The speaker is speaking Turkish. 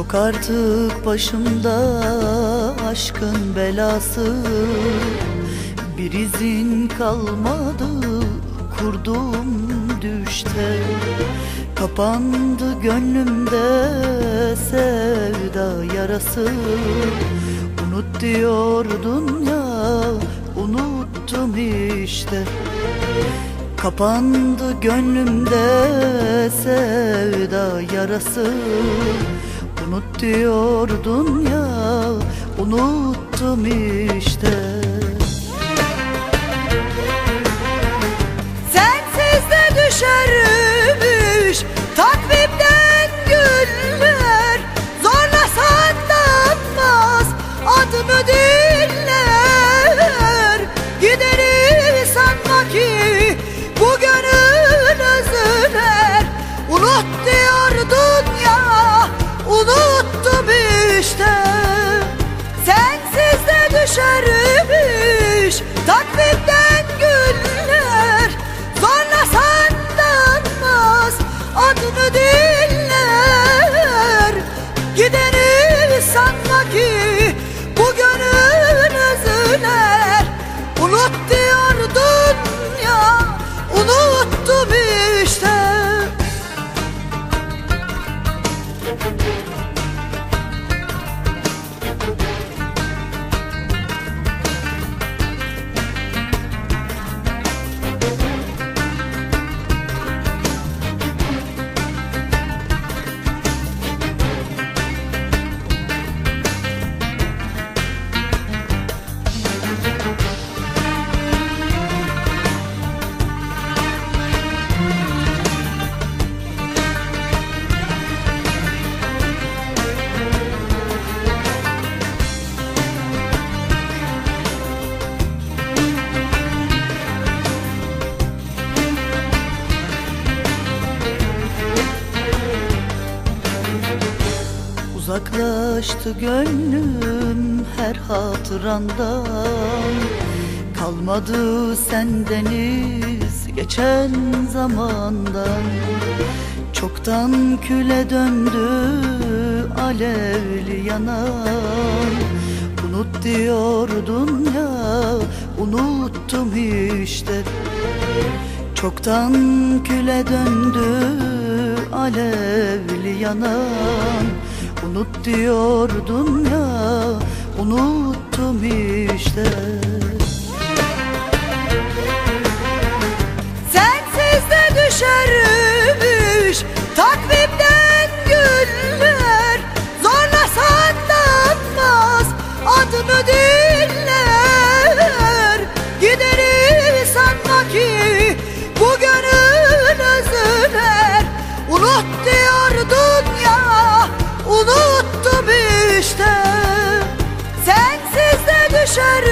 Yok artık başımda aşkın belası. Bir izin kalmadı kurdum düşte. Kapandı gönlümde sevda yarası. Unut diyordun ya unuttum işte. Kapandı gönlümde sevda yarası Unut diyordun ya unuttum işte. Sensiz de düşermiş unuttum işte. Sensiz de düşermiş Uzaklaştı gönlüm her hatırandan. Kalmadı sendeniz geçen zamandan. Çoktan küle döndü alevli yanan. Unut diyordun ya unuttum işte. Çoktan küle döndü alevli yanan Unut diyordun ya unuttum işte düşer